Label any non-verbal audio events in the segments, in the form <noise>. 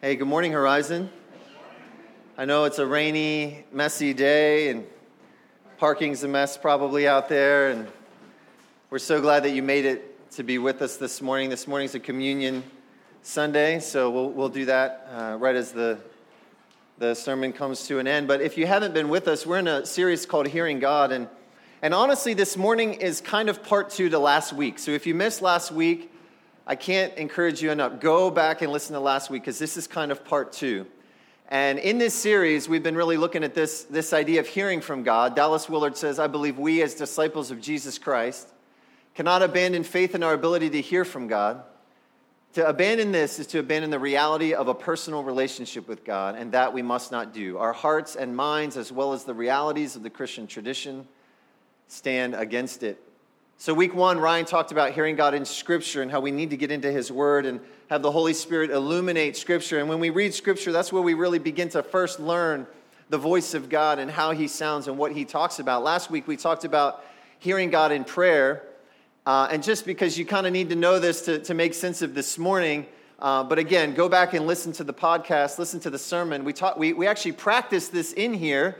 Hey, good morning, Horizon. I know it's a rainy, messy day, and parking's a mess probably out there, and we're so glad that you made it to be with us this morning. This morning's a communion Sunday, so we'll, we'll do that uh, right as the, the sermon comes to an end. But if you haven't been with us, we're in a series called Hearing God, and, and honestly, this morning is kind of part two to last week. So if you missed last week, I can't encourage you enough. Go back and listen to last week because this is kind of part two. And in this series, we've been really looking at this, this idea of hearing from God. Dallas Willard says, I believe we, as disciples of Jesus Christ, cannot abandon faith in our ability to hear from God. To abandon this is to abandon the reality of a personal relationship with God, and that we must not do. Our hearts and minds, as well as the realities of the Christian tradition, stand against it. So, week one, Ryan talked about hearing God in Scripture and how we need to get into His Word and have the Holy Spirit illuminate Scripture. And when we read Scripture, that's where we really begin to first learn the voice of God and how He sounds and what He talks about. Last week, we talked about hearing God in prayer. Uh, and just because you kind of need to know this to, to make sense of this morning, uh, but again, go back and listen to the podcast, listen to the sermon. We, talk, we, we actually practiced this in here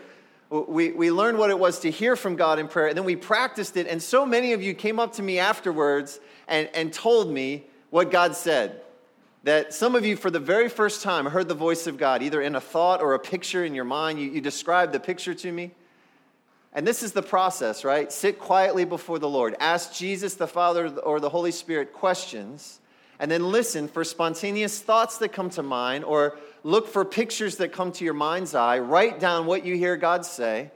we, we learned what it was to hear from God in prayer, and then we practiced it. And so many of you came up to me afterwards and, and told me what God said. That some of you, for the very first time, heard the voice of God, either in a thought or a picture in your mind. You, you described the picture to me. And this is the process, right? Sit quietly before the Lord. Ask Jesus, the Father, or the Holy Spirit questions, and then listen for spontaneous thoughts that come to mind or Look for pictures that come to your mind's eye. Write down what you hear God say.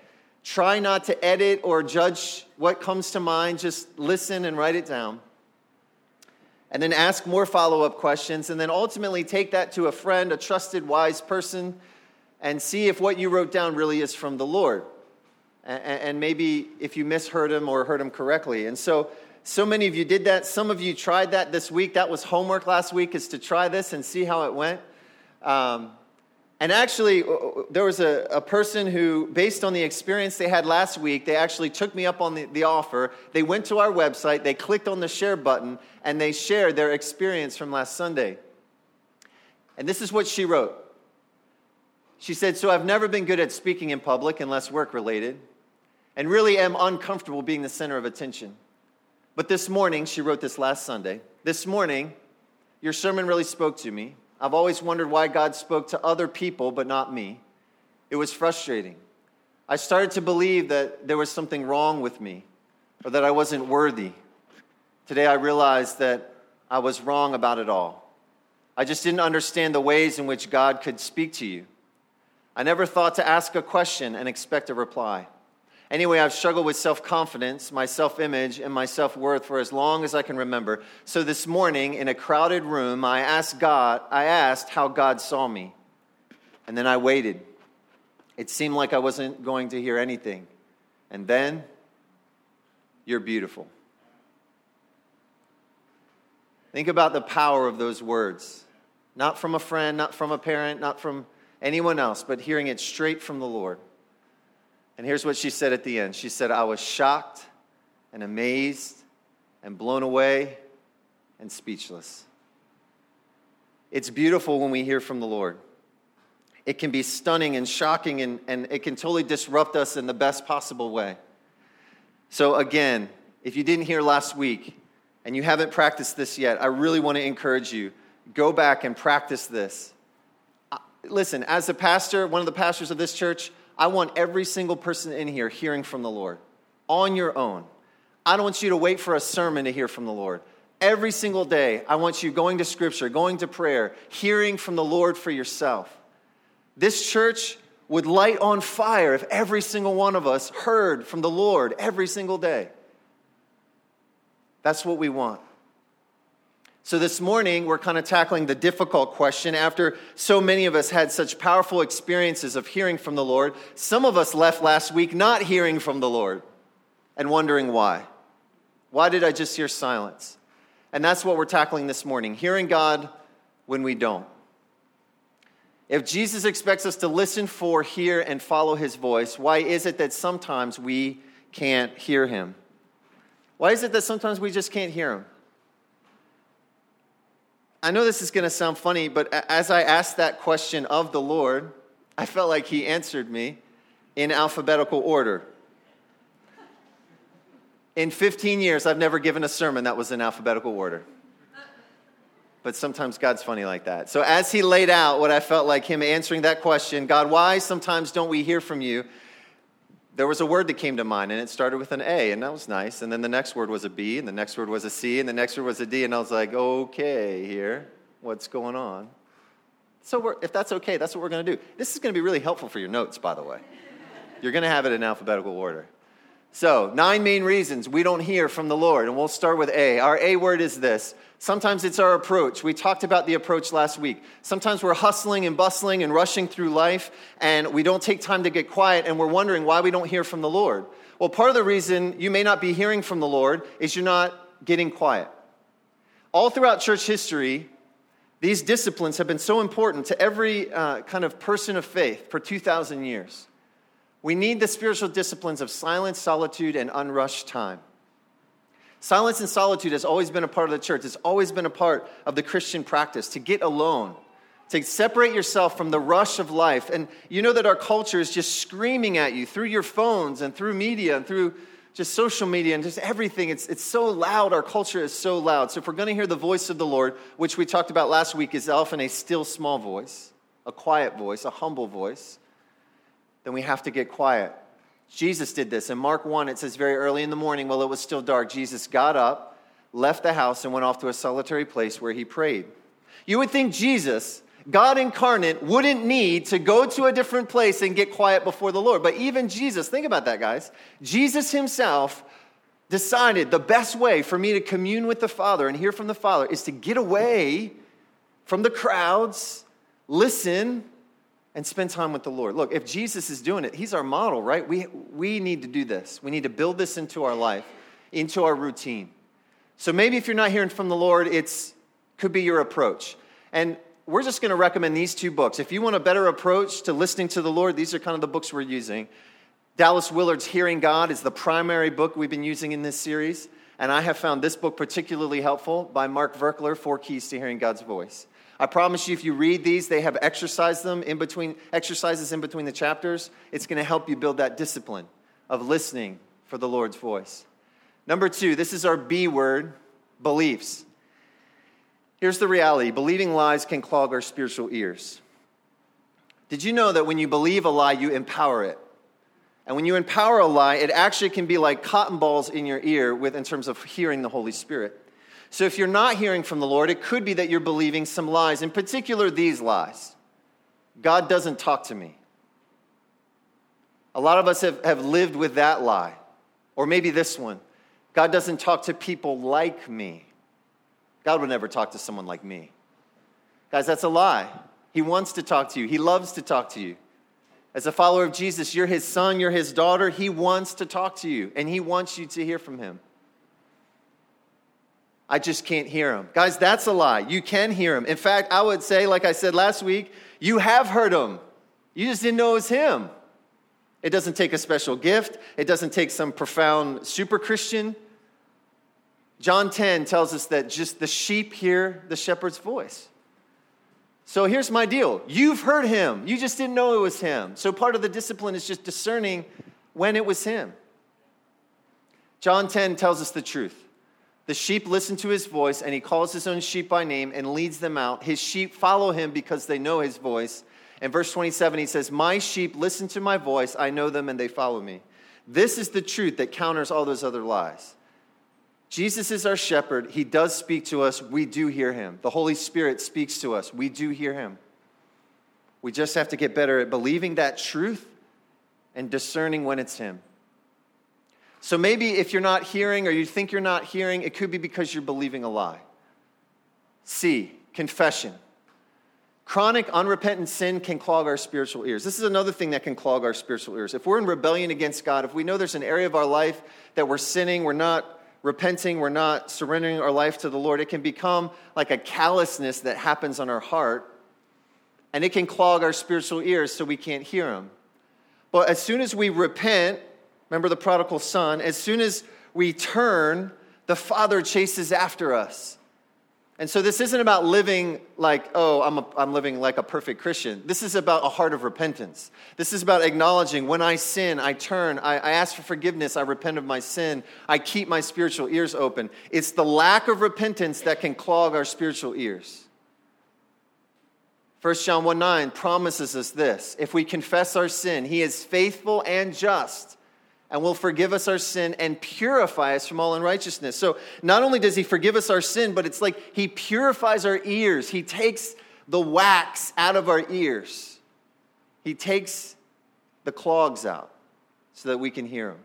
Try not to edit or judge what comes to mind. Just listen and write it down. And then ask more follow up questions. And then ultimately take that to a friend, a trusted, wise person, and see if what you wrote down really is from the Lord. And maybe if you misheard him or heard him correctly. And so, so many of you did that. Some of you tried that this week. That was homework last week, is to try this and see how it went. Um, and actually, there was a, a person who, based on the experience they had last week, they actually took me up on the, the offer. They went to our website, they clicked on the share button, and they shared their experience from last Sunday. And this is what she wrote. She said, So I've never been good at speaking in public unless work related, and really am uncomfortable being the center of attention. But this morning, she wrote this last Sunday, this morning, your sermon really spoke to me. I've always wondered why God spoke to other people, but not me. It was frustrating. I started to believe that there was something wrong with me or that I wasn't worthy. Today I realized that I was wrong about it all. I just didn't understand the ways in which God could speak to you. I never thought to ask a question and expect a reply. Anyway, I've struggled with self confidence, my self image, and my self worth for as long as I can remember. So this morning, in a crowded room, I asked God, I asked how God saw me. And then I waited. It seemed like I wasn't going to hear anything. And then, you're beautiful. Think about the power of those words. Not from a friend, not from a parent, not from anyone else, but hearing it straight from the Lord. And here's what she said at the end She said, I was shocked and amazed and blown away and speechless. It's beautiful when we hear from the Lord. It can be stunning and shocking, and, and it can totally disrupt us in the best possible way. So, again, if you didn't hear last week and you haven't practiced this yet, I really want to encourage you go back and practice this. Listen, as a pastor, one of the pastors of this church, I want every single person in here hearing from the Lord on your own. I don't want you to wait for a sermon to hear from the Lord. Every single day, I want you going to scripture, going to prayer, hearing from the Lord for yourself. This church would light on fire if every single one of us heard from the Lord every single day. That's what we want. So, this morning, we're kind of tackling the difficult question. After so many of us had such powerful experiences of hearing from the Lord, some of us left last week not hearing from the Lord and wondering why. Why did I just hear silence? And that's what we're tackling this morning hearing God when we don't. If Jesus expects us to listen for, hear, and follow his voice, why is it that sometimes we can't hear him? Why is it that sometimes we just can't hear him? I know this is going to sound funny, but as I asked that question of the Lord, I felt like He answered me in alphabetical order. In 15 years, I've never given a sermon that was in alphabetical order. But sometimes God's funny like that. So, as He laid out what I felt like Him answering that question God, why sometimes don't we hear from you? There was a word that came to mind, and it started with an A, and that was nice. And then the next word was a B, and the next word was a C, and the next word was a D, and I was like, okay, here, what's going on? So, if that's okay, that's what we're going to do. This is going to be really helpful for your notes, by the way. You're going to have it in alphabetical order. So, nine main reasons we don't hear from the Lord, and we'll start with A. Our A word is this. Sometimes it's our approach. We talked about the approach last week. Sometimes we're hustling and bustling and rushing through life, and we don't take time to get quiet, and we're wondering why we don't hear from the Lord. Well, part of the reason you may not be hearing from the Lord is you're not getting quiet. All throughout church history, these disciplines have been so important to every uh, kind of person of faith for 2,000 years. We need the spiritual disciplines of silence, solitude, and unrushed time. Silence and solitude has always been a part of the church. It's always been a part of the Christian practice to get alone, to separate yourself from the rush of life. And you know that our culture is just screaming at you through your phones and through media and through just social media and just everything. It's, it's so loud. Our culture is so loud. So if we're going to hear the voice of the Lord, which we talked about last week is often a still small voice, a quiet voice, a humble voice then we have to get quiet. Jesus did this. In Mark 1, it says, very early in the morning, while it was still dark, Jesus got up, left the house, and went off to a solitary place where he prayed. You would think Jesus, God incarnate, wouldn't need to go to a different place and get quiet before the Lord. But even Jesus, think about that, guys. Jesus himself decided the best way for me to commune with the Father and hear from the Father is to get away from the crowds, listen, and spend time with the Lord. Look, if Jesus is doing it, he's our model, right? We, we need to do this. We need to build this into our life, into our routine. So maybe if you're not hearing from the Lord, it's could be your approach. And we're just going to recommend these two books. If you want a better approach to listening to the Lord, these are kind of the books we're using. Dallas Willard's Hearing God is the primary book we've been using in this series. And I have found this book particularly helpful by Mark Virkler, Four Keys to Hearing God's Voice. I promise you, if you read these, they have exercise them in between exercises in between the chapters. It's going to help you build that discipline of listening for the Lord's voice. Number two, this is our B word, beliefs. Here's the reality believing lies can clog our spiritual ears. Did you know that when you believe a lie, you empower it? And when you empower a lie, it actually can be like cotton balls in your ear with, in terms of hearing the Holy Spirit. So if you're not hearing from the Lord, it could be that you're believing some lies, in particular, these lies God doesn't talk to me. A lot of us have, have lived with that lie. Or maybe this one God doesn't talk to people like me. God would never talk to someone like me. Guys, that's a lie. He wants to talk to you, He loves to talk to you. As a follower of Jesus, you're His son, you're His daughter. He wants to talk to you, and He wants you to hear from Him. I just can't hear him. Guys, that's a lie. You can hear him. In fact, I would say, like I said last week, you have heard him. You just didn't know it was him. It doesn't take a special gift, it doesn't take some profound super Christian. John 10 tells us that just the sheep hear the shepherd's voice. So here's my deal you've heard him, you just didn't know it was him. So part of the discipline is just discerning when it was him. John 10 tells us the truth. The sheep listen to his voice, and he calls his own sheep by name and leads them out. His sheep follow him because they know his voice. In verse 27, he says, My sheep listen to my voice. I know them, and they follow me. This is the truth that counters all those other lies. Jesus is our shepherd. He does speak to us. We do hear him. The Holy Spirit speaks to us. We do hear him. We just have to get better at believing that truth and discerning when it's him. So maybe if you're not hearing or you think you're not hearing, it could be because you're believing a lie. C, confession. Chronic unrepentant sin can clog our spiritual ears. This is another thing that can clog our spiritual ears. If we're in rebellion against God, if we know there's an area of our life that we're sinning, we're not repenting, we're not surrendering our life to the Lord, it can become like a callousness that happens on our heart, and it can clog our spiritual ears so we can't hear Him. But as soon as we repent Remember the prodigal son? As soon as we turn, the father chases after us. And so this isn't about living like, oh, I'm, a, I'm living like a perfect Christian. This is about a heart of repentance. This is about acknowledging when I sin, I turn, I, I ask for forgiveness, I repent of my sin, I keep my spiritual ears open. It's the lack of repentance that can clog our spiritual ears. 1 John 1 9 promises us this if we confess our sin, he is faithful and just and will forgive us our sin and purify us from all unrighteousness. So not only does he forgive us our sin, but it's like he purifies our ears. He takes the wax out of our ears. He takes the clogs out so that we can hear him.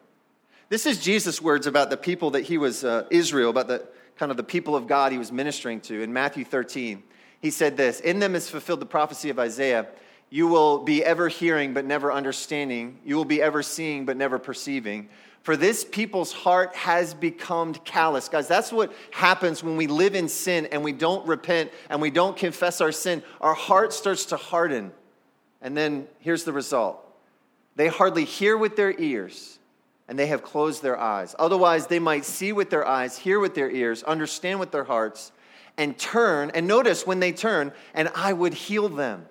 This is Jesus' words about the people that he was, uh, Israel, about the kind of the people of God he was ministering to in Matthew 13. He said this In them is fulfilled the prophecy of Isaiah you will be ever hearing but never understanding. You will be ever seeing but never perceiving. For this people's heart has become callous. Guys, that's what happens when we live in sin and we don't repent and we don't confess our sin. Our heart starts to harden. And then here's the result they hardly hear with their ears and they have closed their eyes. Otherwise, they might see with their eyes, hear with their ears, understand with their hearts, and turn. And notice when they turn, and I would heal them.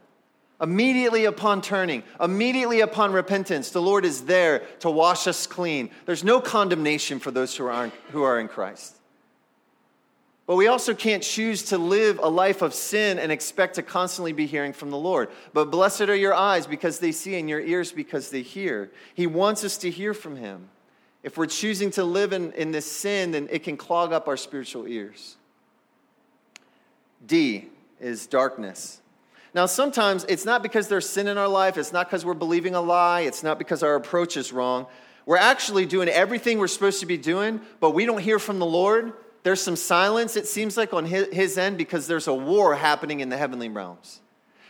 Immediately upon turning, immediately upon repentance, the Lord is there to wash us clean. There's no condemnation for those who are, who are in Christ. But we also can't choose to live a life of sin and expect to constantly be hearing from the Lord. But blessed are your eyes because they see and your ears because they hear. He wants us to hear from Him. If we're choosing to live in, in this sin, then it can clog up our spiritual ears. D is darkness. Now, sometimes it's not because there's sin in our life, it's not because we're believing a lie, it's not because our approach is wrong. We're actually doing everything we're supposed to be doing, but we don't hear from the Lord. There's some silence, it seems like, on his, end because there's a war happening in the heavenly realms.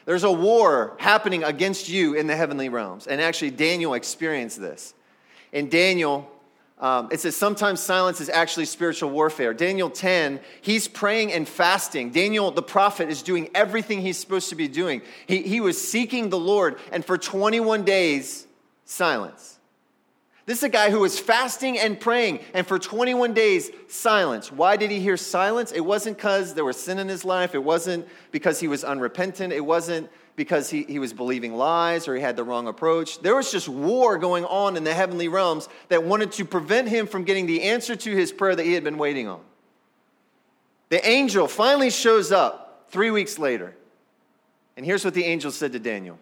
There's a war happening against you in the heavenly realms. And actually, Daniel experienced this. In Daniel um, it says sometimes silence is actually spiritual warfare. Daniel 10, he's praying and fasting. Daniel, the prophet, is doing everything he's supposed to be doing. He, he was seeking the Lord, and for 21 days, silence. This is a guy who was fasting and praying, and for 21 days, silence. Why did he hear silence? It wasn't because there was sin in his life, it wasn't because he was unrepentant, it wasn't because he, he was believing lies or he had the wrong approach. There was just war going on in the heavenly realms that wanted to prevent him from getting the answer to his prayer that he had been waiting on. The angel finally shows up three weeks later. And here's what the angel said to Daniel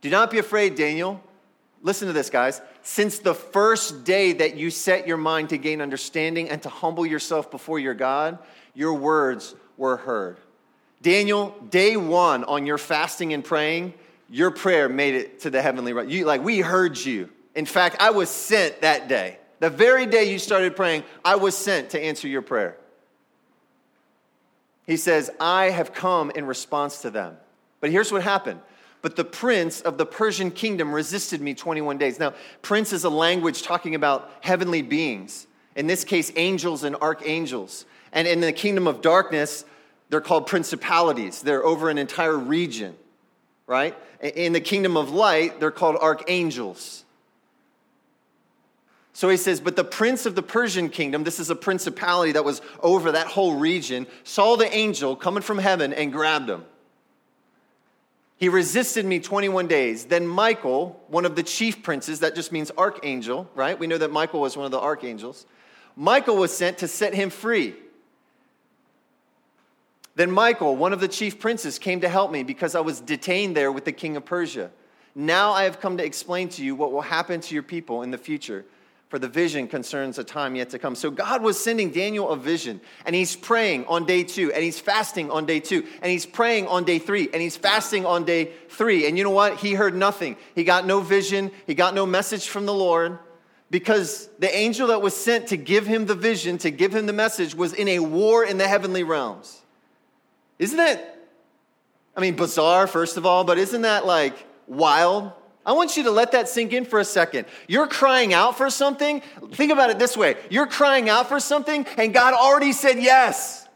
Do not be afraid, Daniel. Listen to this, guys. Since the first day that you set your mind to gain understanding and to humble yourself before your God, your words were heard. Daniel, day one on your fasting and praying, your prayer made it to the heavenly realm. You, like, we heard you. In fact, I was sent that day. The very day you started praying, I was sent to answer your prayer. He says, I have come in response to them. But here's what happened. But the prince of the Persian kingdom resisted me 21 days. Now, prince is a language talking about heavenly beings, in this case, angels and archangels. And in the kingdom of darkness, they're called principalities, they're over an entire region, right? In the kingdom of light, they're called archangels. So he says, But the prince of the Persian kingdom, this is a principality that was over that whole region, saw the angel coming from heaven and grabbed him. He resisted me 21 days. Then Michael, one of the chief princes, that just means archangel, right? We know that Michael was one of the archangels. Michael was sent to set him free. Then Michael, one of the chief princes, came to help me because I was detained there with the king of Persia. Now I have come to explain to you what will happen to your people in the future, for the vision concerns a time yet to come. So God was sending Daniel a vision, and he's praying on day two, and he's fasting on day two, and he's praying on day three, and he's fasting on day three. And you know what? He heard nothing. He got no vision, he got no message from the Lord because the angel that was sent to give him the vision, to give him the message, was in a war in the heavenly realms. Isn't that, I mean, bizarre, first of all, but isn't that like wild? I want you to let that sink in for a second. You're crying out for something. Think about it this way you're crying out for something, and God already said yes.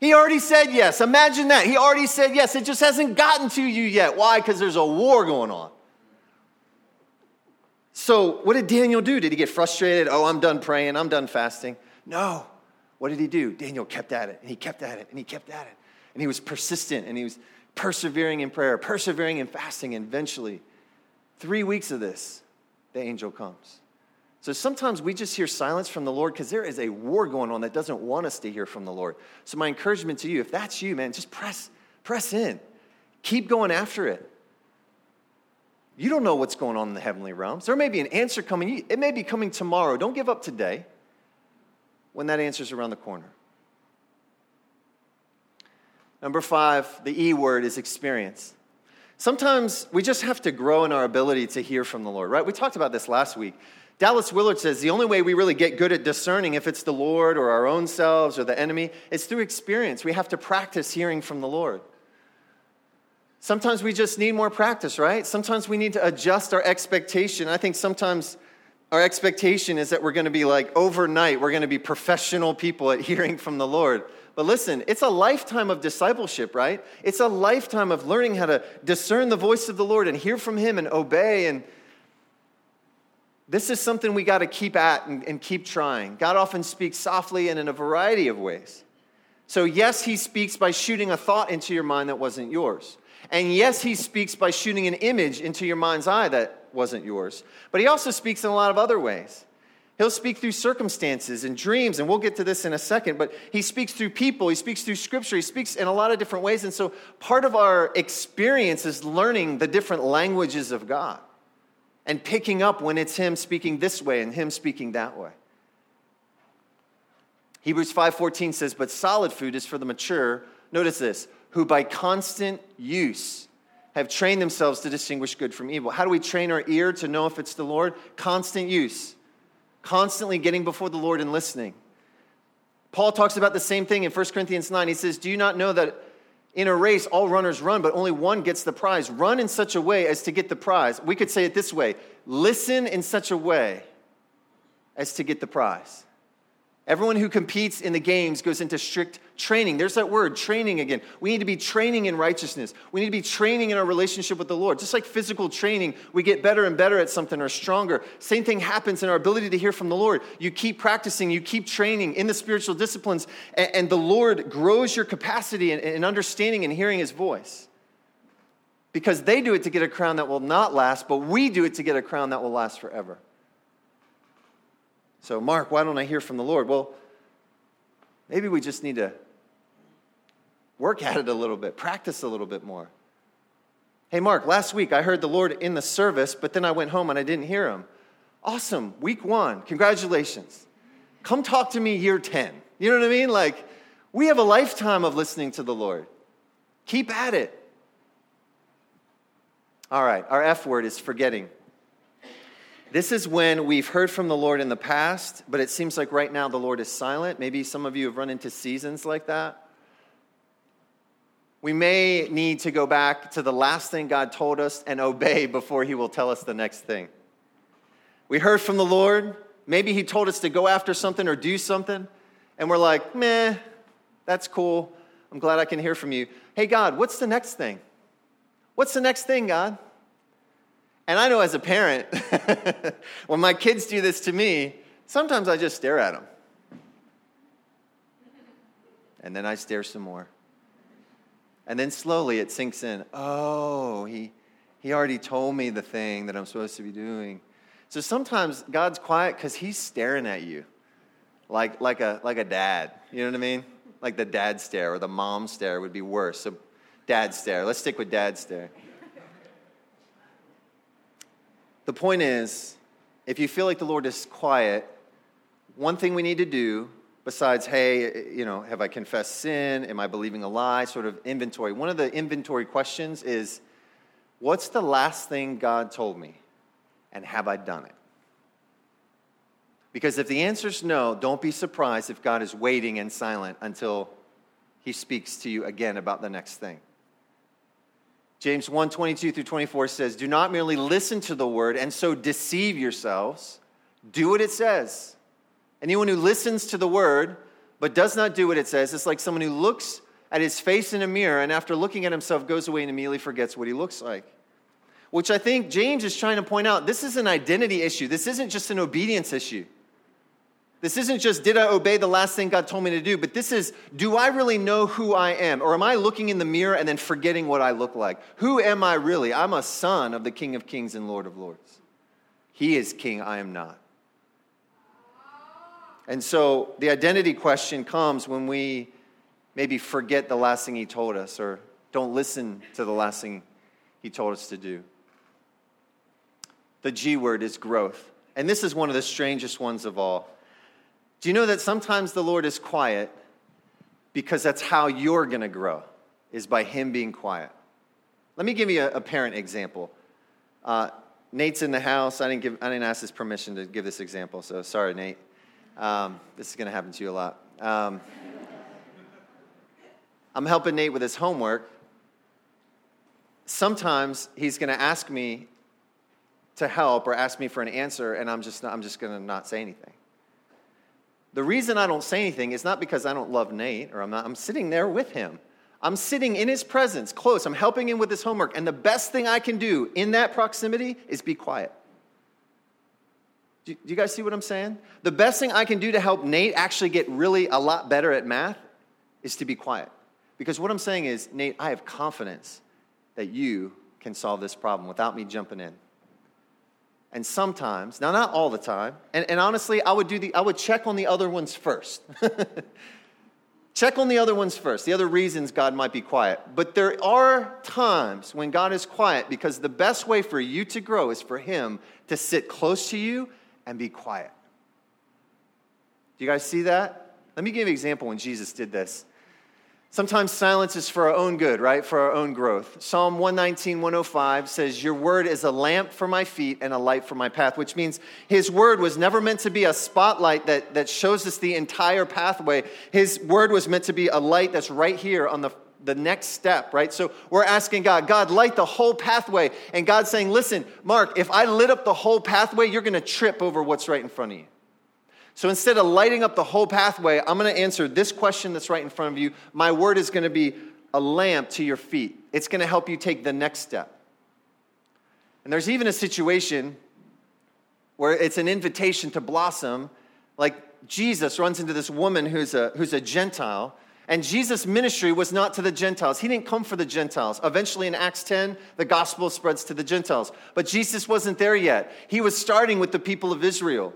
He already said yes. Imagine that. He already said yes. It just hasn't gotten to you yet. Why? Because there's a war going on. So, what did Daniel do? Did he get frustrated? Oh, I'm done praying. I'm done fasting. No. What did he do? Daniel kept at it, and he kept at it, and he kept at it. And he was persistent, and he was persevering in prayer, persevering in fasting, and eventually, three weeks of this, the angel comes. So sometimes we just hear silence from the Lord because there is a war going on that doesn't want us to hear from the Lord. So my encouragement to you, if that's you, man, just press, press in. Keep going after it. You don't know what's going on in the heavenly realms. There may be an answer coming. It may be coming tomorrow. Don't give up today when that answer is around the corner. Number five, the E word is experience. Sometimes we just have to grow in our ability to hear from the Lord, right? We talked about this last week. Dallas Willard says the only way we really get good at discerning if it's the Lord or our own selves or the enemy is through experience. We have to practice hearing from the Lord. Sometimes we just need more practice, right? Sometimes we need to adjust our expectation. I think sometimes our expectation is that we're going to be like overnight, we're going to be professional people at hearing from the Lord. But listen, it's a lifetime of discipleship, right? It's a lifetime of learning how to discern the voice of the Lord and hear from Him and obey. And this is something we got to keep at and, and keep trying. God often speaks softly and in a variety of ways. So, yes, He speaks by shooting a thought into your mind that wasn't yours. And yes, he speaks by shooting an image into your mind's eye that wasn't yours. But he also speaks in a lot of other ways. He'll speak through circumstances and dreams, and we'll get to this in a second, but he speaks through people, he speaks through scripture, he speaks in a lot of different ways. And so part of our experience is learning the different languages of God and picking up when it's him speaking this way and him speaking that way. Hebrews 5:14 says, "But solid food is for the mature." Notice this, who by constant use have trained themselves to distinguish good from evil. How do we train our ear to know if it's the Lord? Constant use. Constantly getting before the Lord and listening. Paul talks about the same thing in 1 Corinthians 9. He says, Do you not know that in a race all runners run, but only one gets the prize? Run in such a way as to get the prize. We could say it this way listen in such a way as to get the prize. Everyone who competes in the games goes into strict training. There's that word, training again. We need to be training in righteousness. We need to be training in our relationship with the Lord. Just like physical training, we get better and better at something or stronger. Same thing happens in our ability to hear from the Lord. You keep practicing, you keep training in the spiritual disciplines, and, the Lord grows your capacity in understanding and hearing His voice. Because they do it to get a crown that will not last, but we do it to get a crown that will last forever. So, Mark, why don't I hear from the Lord? Well, maybe we just need to work at it a little bit, practice a little bit more. Hey, Mark, last week I heard the Lord in the service, but then I went home and I didn't hear him. Awesome. Week one. Congratulations. Come talk to me year 10. You know what I mean? Like, we have a lifetime of listening to the Lord. Keep at it. All right, our F word is forgetting. This is when we've heard from the Lord in the past, but it seems like right now the Lord is silent. Maybe some of you have run into seasons like that. We may need to go back to the last thing God told us and obey before He will tell us the next thing. We heard from the Lord. Maybe He told us to go after something or do something, and we're like, meh, that's cool. I'm glad I can hear from you. Hey, God, what's the next thing? What's the next thing, God? And I know as a parent, <laughs> when my kids do this to me, sometimes I just stare at them. And then I stare some more. And then slowly it sinks in oh, he, he already told me the thing that I'm supposed to be doing. So sometimes God's quiet because he's staring at you like, like, a, like a dad. You know what I mean? Like the dad stare or the mom stare would be worse. So, dad stare. Let's stick with dad stare. The point is, if you feel like the Lord is quiet, one thing we need to do, besides, hey, you know, have I confessed sin? Am I believing a lie? Sort of inventory. One of the inventory questions is, what's the last thing God told me? And have I done it? Because if the answer is no, don't be surprised if God is waiting and silent until he speaks to you again about the next thing. James 1 22 through 24 says, Do not merely listen to the word and so deceive yourselves. Do what it says. Anyone who listens to the word but does not do what it says is like someone who looks at his face in a mirror and after looking at himself goes away and immediately forgets what he looks like. Which I think James is trying to point out this is an identity issue. This isn't just an obedience issue. This isn't just, did I obey the last thing God told me to do, but this is, do I really know who I am? Or am I looking in the mirror and then forgetting what I look like? Who am I really? I'm a son of the King of Kings and Lord of Lords. He is king, I am not. And so the identity question comes when we maybe forget the last thing he told us or don't listen to the last thing he told us to do. The G word is growth. And this is one of the strangest ones of all. Do you know that sometimes the Lord is quiet because that's how you're going to grow, is by Him being quiet? Let me give you a, a parent example. Uh, Nate's in the house. I didn't, give, I didn't ask his permission to give this example, so sorry, Nate. Um, this is going to happen to you a lot. Um, I'm helping Nate with his homework. Sometimes he's going to ask me to help or ask me for an answer, and I'm just, I'm just going to not say anything. The reason I don't say anything is not because I don't love Nate or I'm not, I'm sitting there with him. I'm sitting in his presence, close. I'm helping him with his homework. And the best thing I can do in that proximity is be quiet. Do you guys see what I'm saying? The best thing I can do to help Nate actually get really a lot better at math is to be quiet. Because what I'm saying is, Nate, I have confidence that you can solve this problem without me jumping in. And sometimes, now not all the time, and, and honestly, I would do the I would check on the other ones first. <laughs> check on the other ones first, the other reasons God might be quiet. But there are times when God is quiet because the best way for you to grow is for Him to sit close to you and be quiet. Do you guys see that? Let me give you an example when Jesus did this. Sometimes silence is for our own good, right? For our own growth. Psalm 119, 105 says, Your word is a lamp for my feet and a light for my path, which means his word was never meant to be a spotlight that, that shows us the entire pathway. His word was meant to be a light that's right here on the, the next step, right? So we're asking God, God, light the whole pathway. And God's saying, Listen, Mark, if I lit up the whole pathway, you're going to trip over what's right in front of you. So instead of lighting up the whole pathway, I'm going to answer this question that's right in front of you. My word is going to be a lamp to your feet, it's going to help you take the next step. And there's even a situation where it's an invitation to blossom. Like Jesus runs into this woman who's a, who's a Gentile. And Jesus' ministry was not to the Gentiles. He didn't come for the Gentiles. Eventually, in Acts 10, the gospel spreads to the Gentiles. But Jesus wasn't there yet. He was starting with the people of Israel.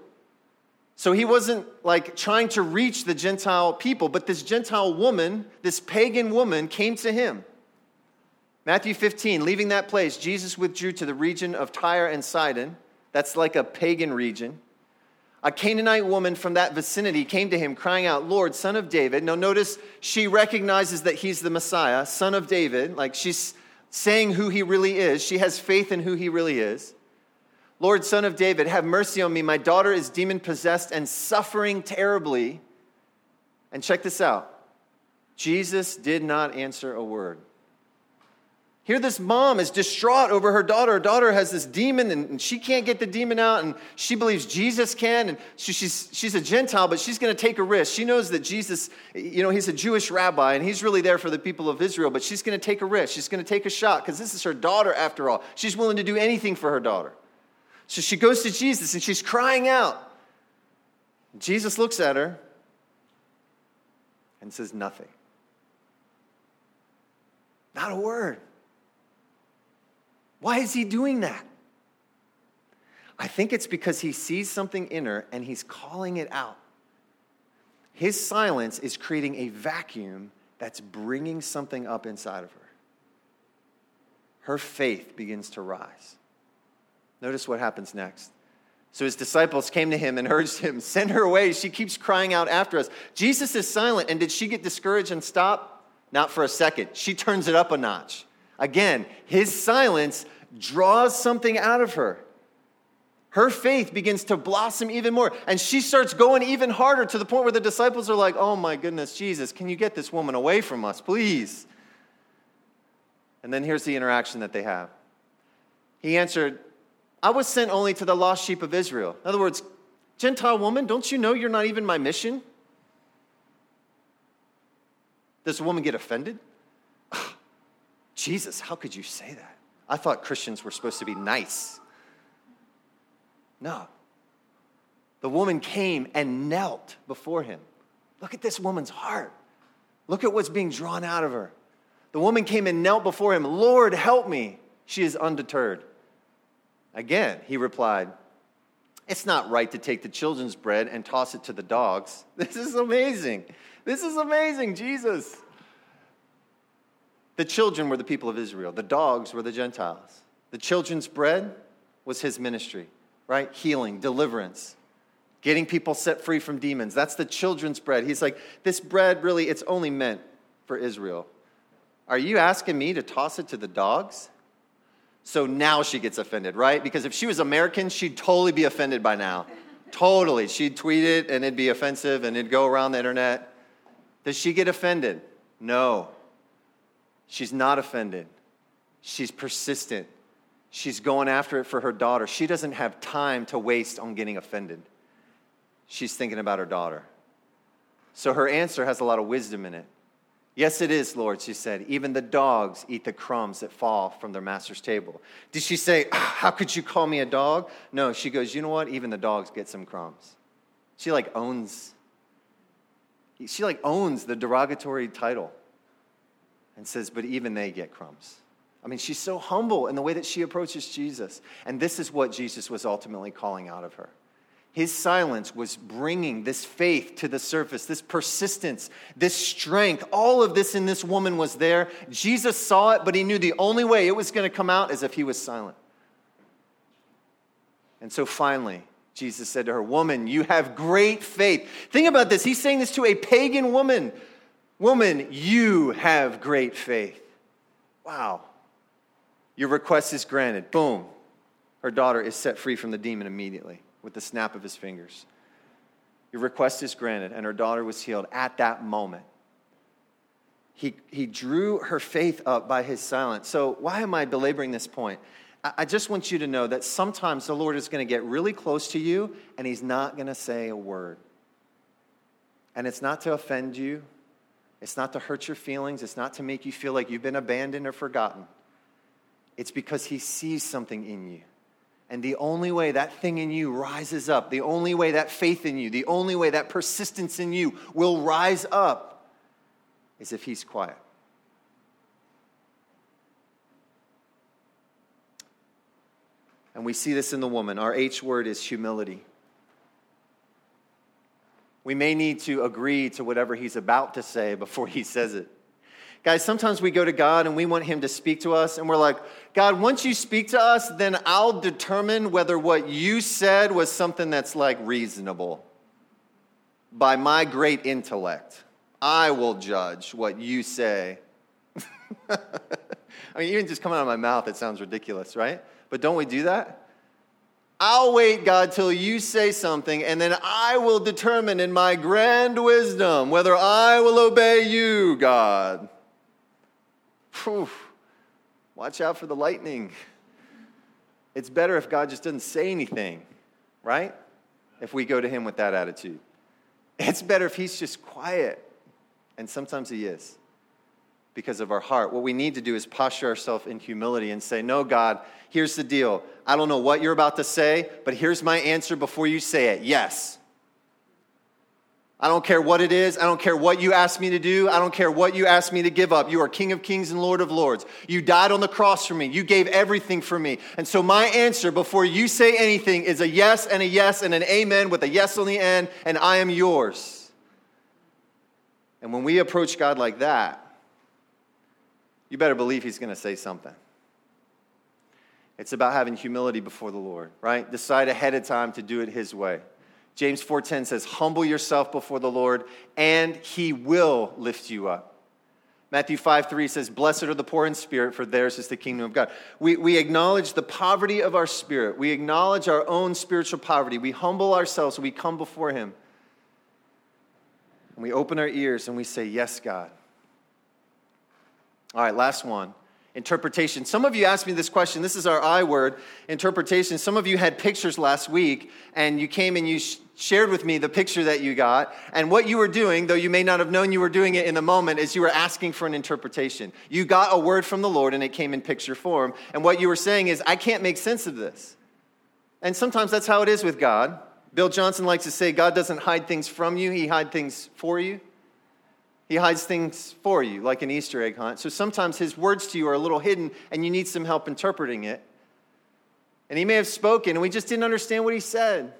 So he wasn't like trying to reach the Gentile people, but this Gentile woman, this pagan woman, came to him. Matthew 15, leaving that place, Jesus withdrew to the region of Tyre and Sidon. That's like a pagan region. A Canaanite woman from that vicinity came to him, crying out, Lord, son of David. Now, notice she recognizes that he's the Messiah, son of David. Like she's saying who he really is. She has faith in who he really is. Lord, son of David, have mercy on me. My daughter is demon possessed and suffering terribly. And check this out Jesus did not answer a word. Here, this mom is distraught over her daughter. Her daughter has this demon, and she can't get the demon out, and she believes Jesus can. And she's, she's a Gentile, but she's going to take a risk. She knows that Jesus, you know, he's a Jewish rabbi, and he's really there for the people of Israel, but she's going to take a risk. She's going to take a shot because this is her daughter after all. She's willing to do anything for her daughter. So she goes to Jesus and she's crying out. Jesus looks at her and says nothing. Not a word. Why is he doing that? I think it's because he sees something in her and he's calling it out. His silence is creating a vacuum that's bringing something up inside of her. Her faith begins to rise. Notice what happens next. So his disciples came to him and <laughs> urged him, Send her away. She keeps crying out after us. Jesus is silent. And did she get discouraged and stop? Not for a second. She turns it up a notch. Again, his silence draws something out of her. Her faith begins to blossom even more. And she starts going even harder to the point where the disciples are like, Oh my goodness, Jesus, can you get this woman away from us, please? And then here's the interaction that they have. He answered, I was sent only to the lost sheep of Israel. In other words, Gentile woman, don't you know you're not even my mission? Does a woman get offended? <sighs> Jesus, how could you say that? I thought Christians were supposed to be nice. No. The woman came and knelt before him. Look at this woman's heart. Look at what's being drawn out of her. The woman came and knelt before him. Lord, help me. She is undeterred. Again, he replied, It's not right to take the children's bread and toss it to the dogs. <laughs> This is amazing. This is amazing, Jesus. The children were the people of Israel, the dogs were the Gentiles. The children's bread was his ministry, right? Healing, deliverance, getting people set free from demons. That's the children's bread. He's like, this bread really, it's only meant for Israel. Are you asking me to toss it to the dogs? So now she gets offended, right? Because if she was American, she'd totally be offended by now. Totally. She'd tweet it and it'd be offensive and it'd go around the internet. Does she get offended? No. She's not offended. She's persistent. She's going after it for her daughter. She doesn't have time to waste on getting offended. She's thinking about her daughter. So her answer has a lot of wisdom in it. Yes, it is, Lord, she said. Even the dogs eat the crumbs that fall from their master's table. Did she say, ah, How could you call me a dog? No, she goes, You know what? Even the dogs get some crumbs. She like owns, she like owns the derogatory title and says, But even they get crumbs. I mean, she's so humble in the way that she approaches Jesus. And this is what Jesus was ultimately calling out of her. His silence was bringing this faith to the surface, this persistence, this strength. All of this in this woman was there. Jesus saw it, but he knew the only way it was going to come out is if he was silent. And so finally, Jesus said to her, Woman, you have great faith. Think about this. He's saying this to a pagan woman. Woman, you have great faith. Wow. Your request is granted. Boom. Her daughter is set free from the demon immediately with the snap of his fingers. Your request is granted, and her daughter was healed at that moment. He, he drew her faith up by his silence. So, why am I belaboring this point? I, I just want you to know that sometimes the Lord is going to get really close to you, and he's not going to say a word. And it's not to offend you, it's not to hurt your feelings, it's not to make you feel like you've been abandoned or forgotten. It's because he sees something in you. And the only way that thing in you rises up, the only way that faith in you, the only way that persistence in you will rise up is if he's quiet. And we see this in the woman. Our H word is humility. We may need to agree to whatever he's about to say before he says it. Guys, sometimes we go to God and we want Him to speak to us, and we're like, God, once you speak to us, then I'll determine whether what you said was something that's like reasonable. By my great intellect, I will judge what you say. <laughs> I mean, even just coming out of my mouth, it sounds ridiculous, right? But don't we do that? I'll wait, God, till you say something, and then I will determine in my grand wisdom whether I will obey you, God. Whew. Watch out for the lightning. It's better if God just doesn't say anything, right? If we go to Him with that attitude. It's better if He's just quiet. And sometimes He is because of our heart. What we need to do is posture ourselves in humility and say, No, God, here's the deal. I don't know what you're about to say, but here's my answer before you say it yes. I don't care what it is. I don't care what you ask me to do. I don't care what you ask me to give up. You are King of Kings and Lord of Lords. You died on the cross for me. You gave everything for me. And so my answer before you say anything is a yes and a yes and an amen with a yes on the end, and I am yours. And when we approach God like that, you better believe He's going to say something. It's about having humility before the Lord, right? Decide ahead of time to do it His way. James 4:10 says, "Humble yourself before the Lord, and he will lift you up." Matthew 5 3 says, Blessed are the poor in spirit, for theirs is the kingdom of God. We, we acknowledge the poverty of our spirit. We acknowledge our own spiritual poverty. We humble ourselves. We come before Him. And we open our ears and we say, Yes, God. All right, last one interpretation. Some of you asked me this question. This is our I word, interpretation. Some of you had pictures last week, and you came and you sh- shared with me the picture that you got. And what you were doing, though you may not have known you were doing it in the moment, is you were asking for an interpretation. You got a word from the Lord, and it came in picture form. And what you were saying is, I can't make sense of this. And sometimes that's how it is with God. Bill Johnson likes to say God doesn't hide things from you, He hides things for you. He hides things for you, like an Easter egg hunt. So sometimes His words to you are a little hidden and you need some help interpreting it. And He may have spoken and we just didn't understand what He said.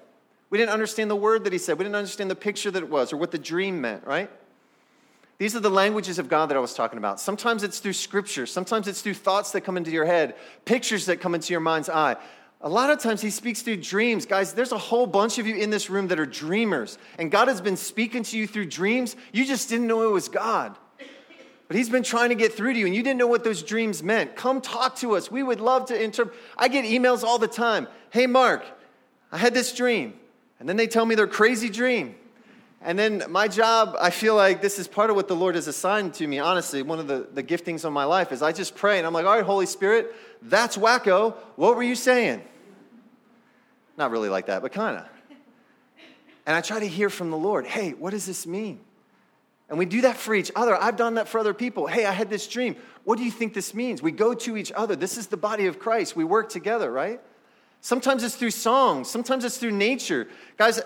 We didn't understand the word that He said. We didn't understand the picture that it was or what the dream meant, right? These are the languages of God that I was talking about. Sometimes it's through scripture, sometimes it's through thoughts that come into your head, pictures that come into your mind's eye. A lot of times he speaks through dreams. Guys, there's a whole bunch of you in this room that are dreamers, and God has been speaking to you through dreams. You just didn't know it was God. But he's been trying to get through to you, and you didn't know what those dreams meant. Come talk to us. We would love to interpret. I get emails all the time. Hey, Mark, I had this dream. And then they tell me their crazy dream. And then my job, I feel like this is part of what the Lord has assigned to me, honestly. One of the, the giftings of my life is I just pray and I'm like, all right, Holy Spirit, that's wacko. What were you saying? Not really like that, but kind of. And I try to hear from the Lord, hey, what does this mean? And we do that for each other. I've done that for other people. Hey, I had this dream. What do you think this means? We go to each other. This is the body of Christ. We work together, right? Sometimes it's through songs, sometimes it's through nature. Guys,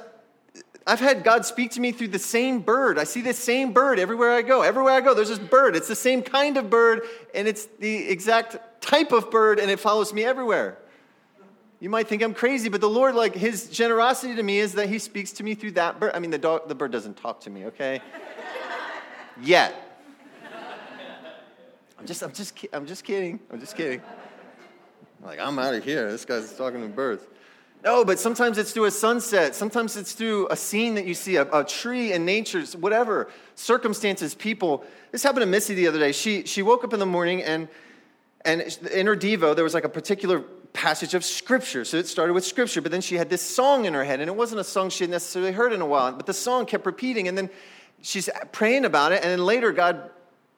I've had God speak to me through the same bird. I see this same bird everywhere I go. Everywhere I go, there's this bird. It's the same kind of bird, and it's the exact type of bird, and it follows me everywhere. You might think I'm crazy, but the Lord, like, his generosity to me is that he speaks to me through that bird. I mean, the, dog, the bird doesn't talk to me, okay? Yet. I'm just, I'm just, I'm just kidding. I'm just kidding. Like, I'm out of here. This guy's talking to birds. No, but sometimes it's through a sunset. Sometimes it's through a scene that you see, a, a, tree in nature, whatever, circumstances, people. This happened to Missy the other day. She, she woke up in the morning and, and in her Devo, there was like a particular passage of scripture. So it started with scripture, but then she had this song in her head, and it wasn't a song she had necessarily heard in a while, but the song kept repeating, and then she's praying about it, and then later God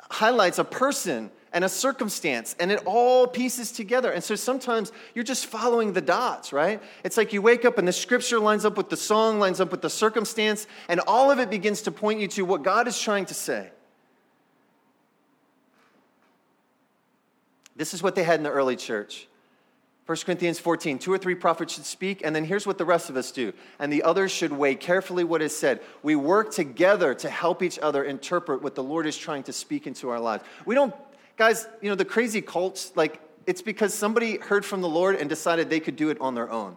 highlights a person and a circumstance, and it all pieces together. And so sometimes you're just following the dots, right? It's like you wake up and the scripture lines up with the song, lines up with the circumstance, and all of it begins to point you to what God is trying to say. This is what they had in the early church. 1 Corinthians 14, two or three prophets should speak, and then here's what the rest of us do. And the others should weigh carefully what is said. We work together to help each other interpret what the Lord is trying to speak into our lives. We don't Guys, you know, the crazy cults, like, it's because somebody heard from the Lord and decided they could do it on their own,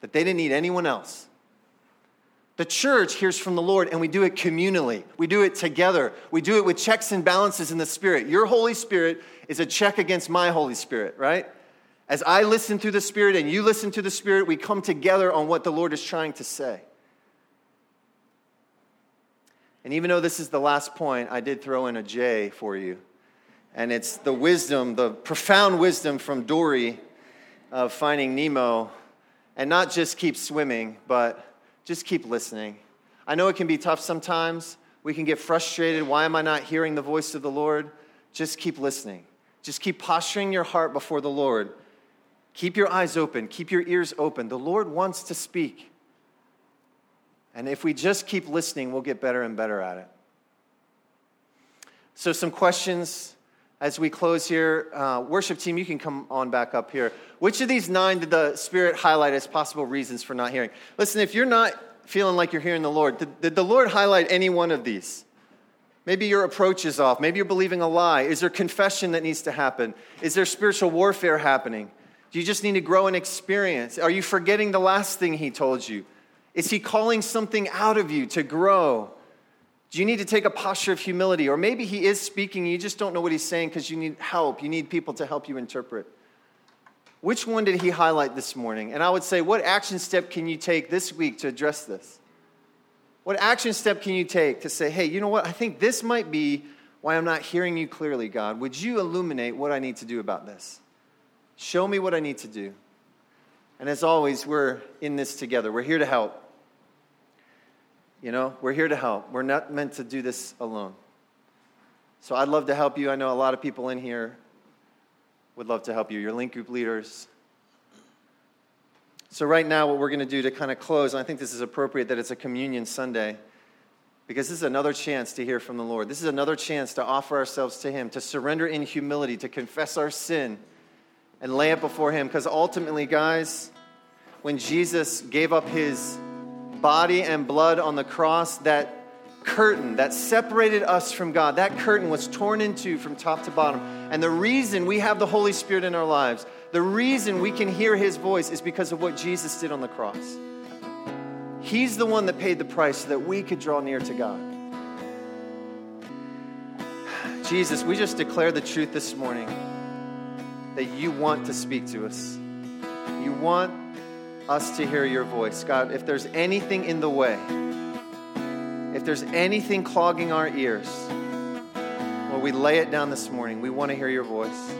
that they didn't need anyone else. The church hears from the Lord and we do it communally. We do it together. We do it with checks and balances in the Spirit. Your Holy Spirit is a check against my Holy Spirit, right? As I listen to the Spirit and you listen to the Spirit, we come together on what the Lord is trying to say. And even though this is the last point, I did throw in a J for you. And it's the wisdom, the profound wisdom from Dory of finding Nemo, and not just keep swimming, but just keep listening. I know it can be tough sometimes. We can get frustrated. Why am I not hearing the voice of the Lord? Just keep listening. Just keep posturing your heart before the Lord. Keep your eyes open, keep your ears open. The Lord wants to speak. And if we just keep listening, we'll get better and better at it. So, some questions as we close here, uh, worship team, you can come on back up here. Which of these nine did the Spirit highlight as possible reasons for not hearing? Listen, if you're not feeling like you're hearing the Lord, did, did the Lord highlight any one of these? Maybe your approach is off. Maybe you're believing a lie. Is there confession that needs to happen? Is there spiritual warfare happening? Do you just need to grow in experience? Are you forgetting the last thing He told you? Is He calling something out of you to grow? Do you need to take a posture of humility? Or maybe he is speaking, you just don't know what he's saying because you need help. You need people to help you interpret. Which one did he highlight this morning? And I would say, what action step can you take this week to address this? What action step can you take to say, hey, you know what? I think this might be why I'm not hearing you clearly, God. Would you illuminate what I need to do about this? Show me what I need to do. And as always, we're in this together. We're here to help. You know, we're here to help. We're not meant to do this alone. So I'd love to help you. I know a lot of people in here would love to help you. Your link group leaders. So, right now, what we're going to do to kind of close, and I think this is appropriate that it's a communion Sunday, because this is another chance to hear from the Lord. This is another chance to offer ourselves to Him, to surrender in humility, to confess our sin and lay it before Him. Because ultimately, guys, when Jesus gave up His body and blood on the cross, that curtain that separated us from God, that curtain was torn into from top to bottom. And the reason we have the Holy Spirit in our lives, the reason we can hear His voice is because of what Jesus did on the cross. He's the one that paid the price so that we could draw near to God. Jesus, we just declare the truth this morning that you want to speak to us. You want us to hear your voice. God, if there's anything in the way, if there's anything clogging our ears, well, we lay it down this morning. We want to hear your voice.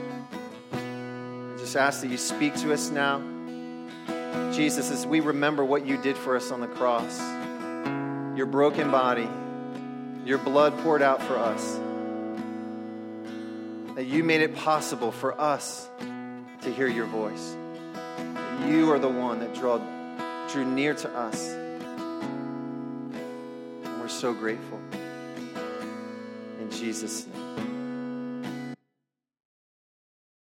I just ask that you speak to us now. Jesus, as we remember what you did for us on the cross, your broken body, your blood poured out for us, that you made it possible for us to hear your voice. You are the one that drew, drew near to us And we're so grateful. In Jesus' name.